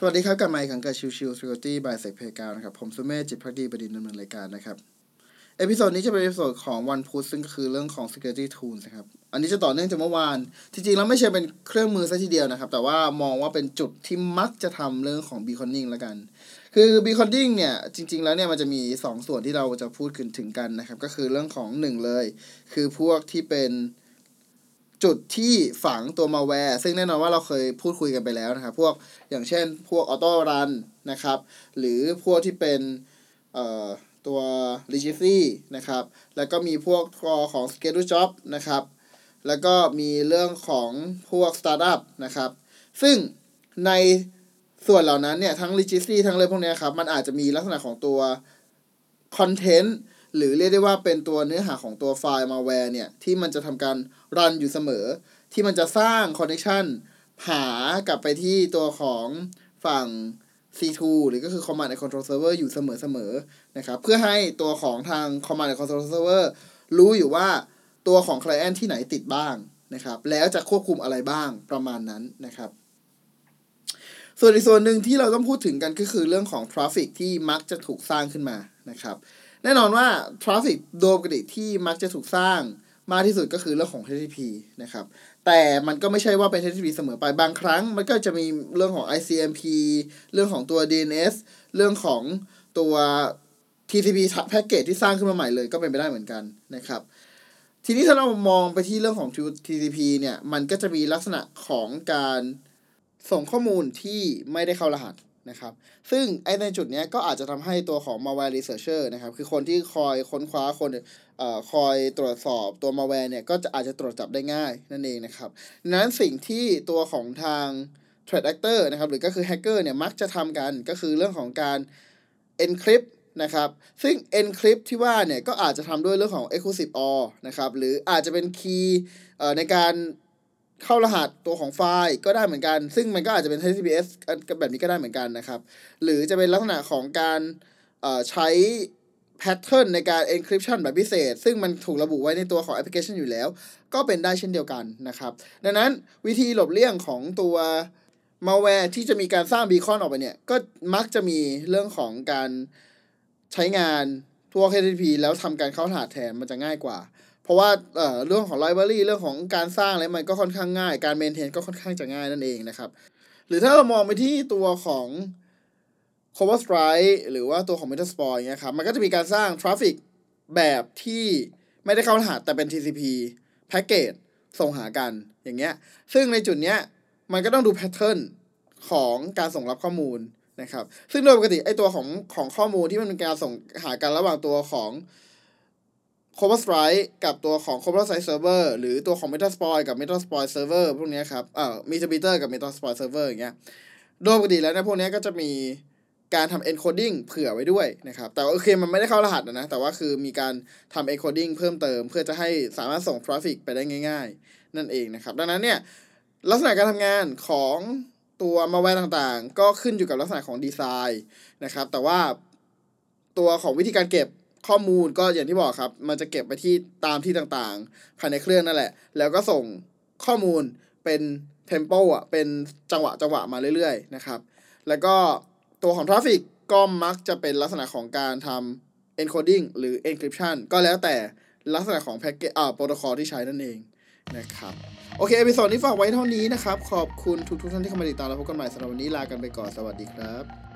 สวัสดีครับกลับมาอีกครั้งกับชิวชิว Security by s e c p a y g a นะครับ ผมสุเมธจิตภักดีบดินทร์ดำเนินรายการนะครับ episode นี้จะเป็นเอพิโซดของวันพุธซึ่งก็คือเรื่องของ security tools นะครับ อันนี้จะต่อเนื่องจากเมื่อวาน จริงๆ แล้วไม่ใช่เป็นเครื่องมือซะทีเดียวนะครับ แต่ว่ามองว่าเป็นจุดที่มักจะทำเรื่องของ beaconing แล้วกัน คือ beaconing เนี่ย จริง ๆ แล้วเนี่ยมันจะมี 2 ส่วนที่เราจะพูดถึงกันนะครับ ก็คือเรื่องของ 1 เลย คือพวกที่เป็น จุดที่ฝังตัวมาแวร์ ซึ่งแน่นอนว่าเราเคยพูดคุยกันไปแล้วนะครับ พวกอย่างเช่นพวกออโต้รันนะครับ หรือพวกที่เป็นตัว r e g i s t y นะครับ แล้วก็มีพวกคอของ Schedule Job นะครับ แล้วก็มีเรื่องของพวก Startup นะครับ ซึ่งในส่วนเหล่านั้นเนี่ย ทั้ง r e g i s t y ทั้งเลยพวกนี้ครับ มันอาจจะมีลักษณะของตัวคอนเทนต์ หรือเรียกได้ว่าเป็นตัวเนื้อหาของตัวไฟล์มาแวร์เนี่ย ที่มันจะทำการ run อยู่เสมอ ที่มันจะสร้าง connection หากลับไปที่ตัวของฝั่ง C2 หรือก็คือ Command and Control Server อยู่เสมอๆนะครับ เพื่อให้ตัวของทาง Command and Control Server รู้อยู่ว่าตัวของ Client ที่ไหนติดบ้างนะครับ แล้วจะควบคุมอะไรบ้างประมาณนั้นนะครับ ส่วนอีกส่วนหนึ่งที่เราต้องพูดถึงกันก็คือเรื่องของ traffic ที่มักจะถูกสร้างขึ้นมานะครับ แน่นอนว่าทราฟฟิกโดยปกติที่มักจะถูกสร้างมากที่สุดก็คือเรื่องของ HTTP นะครับ แต่มันก็ไม่ใช่ว่าเป็น HTTP เสมอไป บางครั้ง มันก็จะมีเรื่องของ ICMP เรื่องของตัว DNS เรื่องของตัว TCP แพ็กเกจที่สร้างขึ้นมาใหม่เลยก็เป็นไปได้เหมือนกันนะครับ ทีนี้ถ้าเรามองไปที่เรื่องของ TCP เนี่ย มันก็จะมีลักษณะของการส่งข้อมูลที่ไม่ได้เข้ารหัส นะครับ ซึ่งไอในจุดนี้ก็อาจจะทำให้ตัวของ malware researcher นะครับ คือคนที่คอยค้นคว้าคนอคอยตรวจสอบตัว malware เนี่ย ก็จะอาจจะตรวจจับได้ง่ายนั่นเองนะครับนั้นสิ่งที่ตัวของทาง threat actor นะครับ หรือก็คือ hacker เนี่ย มักจะทำกันก็คือเรื่องของการ encrypt นะครับซึ่ง encrypt ที่ว่าเนี่ย ก็อาจจะทำด้วยเรื่องของ exclusive OR นะครับ หรืออาจจะเป็นคีย์ในการ เข้ารหัสตัวของไฟล์ก็ได้เหมือนกัน ซึ่งมันก็อาจจะเป็น HTTPS แบบนี้ก็ได้เหมือนกันนะครับ หรือจะเป็นลักษณะของการใช้แพทเทิร์นในการ encryption แบบพิเศษ ซึ่งมันถูกระบุไว้ในตัวของแอปพลิเคชันอยู่แล้ว ก็เป็นได้เช่นเดียวกันนะครับ ดังนั้นวิธีหลบเลี่ยงของตัว malware ที่จะมีการสร้างบีคอนออกไปเนี่ย ก็มักจะมีเรื่องของการใช้งานตัว HTTP แล้วทำการเข้ารหัสแทนมันจะง่ายกว่า เพราะว่าเอ่อเรื่องของ library เรื่องของการสร้างอะไรมันก็ค่อนข้างง่าย การ maintain ก็ค่อนข้างจะง่ายนั่นเองนะครับ หรือถ้าเรามองไปที่ตัวของ Cobalt Strike หรือว่าตัวของ Metasploit เงี้ยครับ มันก็จะมีการสร้าง traffic แบบที่ไม่ได้เข้ารหัสแต่เป็น TCP packet ส่งหากันอย่างเงี้ย ซึ่งในจุดเนี้ยมันก็ต้องดู pattern ของการส่งรับข้อมูลนะครับ ซึ่งโดยปกติไอตัวของของข้อมูลที่มันเป็นการส่งหากันระหว่างตัวของ c o v e r Strike กับตัวของ c o v e r Strike Server หรือตัวของ Metasploit กับ Metasploit Server พวกนี้ครับเอ่อ Meter กับ Metasploit Server อย่างเงี้ยโดยปกติแล้วเนี่ยพวกนี้ก็จะมีการทำ encoding เผื่อไว้ด้วยนะครับ แต่โอเคมันไม่ได้เข้ารหัสนะ แต่ว่าคือมีการทำ encoding เพิ่มเติม เพื่อจะให้สามารถส่ง traffic ไปได้ง่าย ๆ นั่นเองนะครับ ดังนั้นเนี่ยลักษณะการทำงานของตัวมาแวร์ต่างๆ ก็ขึ้นอยู่กับลักษณะของดีไซน์นะครับ แต่ว่าตัวของวิธีการเก็บ ข้อมูลก็อย่างที่บอกครับ มันจะเก็บไปที่ตามที่ต่างๆภายในเครื่องนั่นแหละ แล้วก็ส่งข้อมูลเป็น tempo อะเป็นจังหวะจังหวะมาเรื่อยๆนะครับ แล้วก็ตัวของ traffic ก็มักจะเป็นลักษณะของการทำ encoding หรือ encryption ก็แล้วแต่ลักษณะของ packet อ่าโปรโตคอลที่ใช้นั่นเองนะครับ โอเค episode นี้ฝากไว้เท่านี้นะครับ ขอบคุณทุกๆท่านที่เข้ามาติดตามแล้วพบกันใหม่สำหรับวันนี้ลากันไปก่อน สวัสดีครับ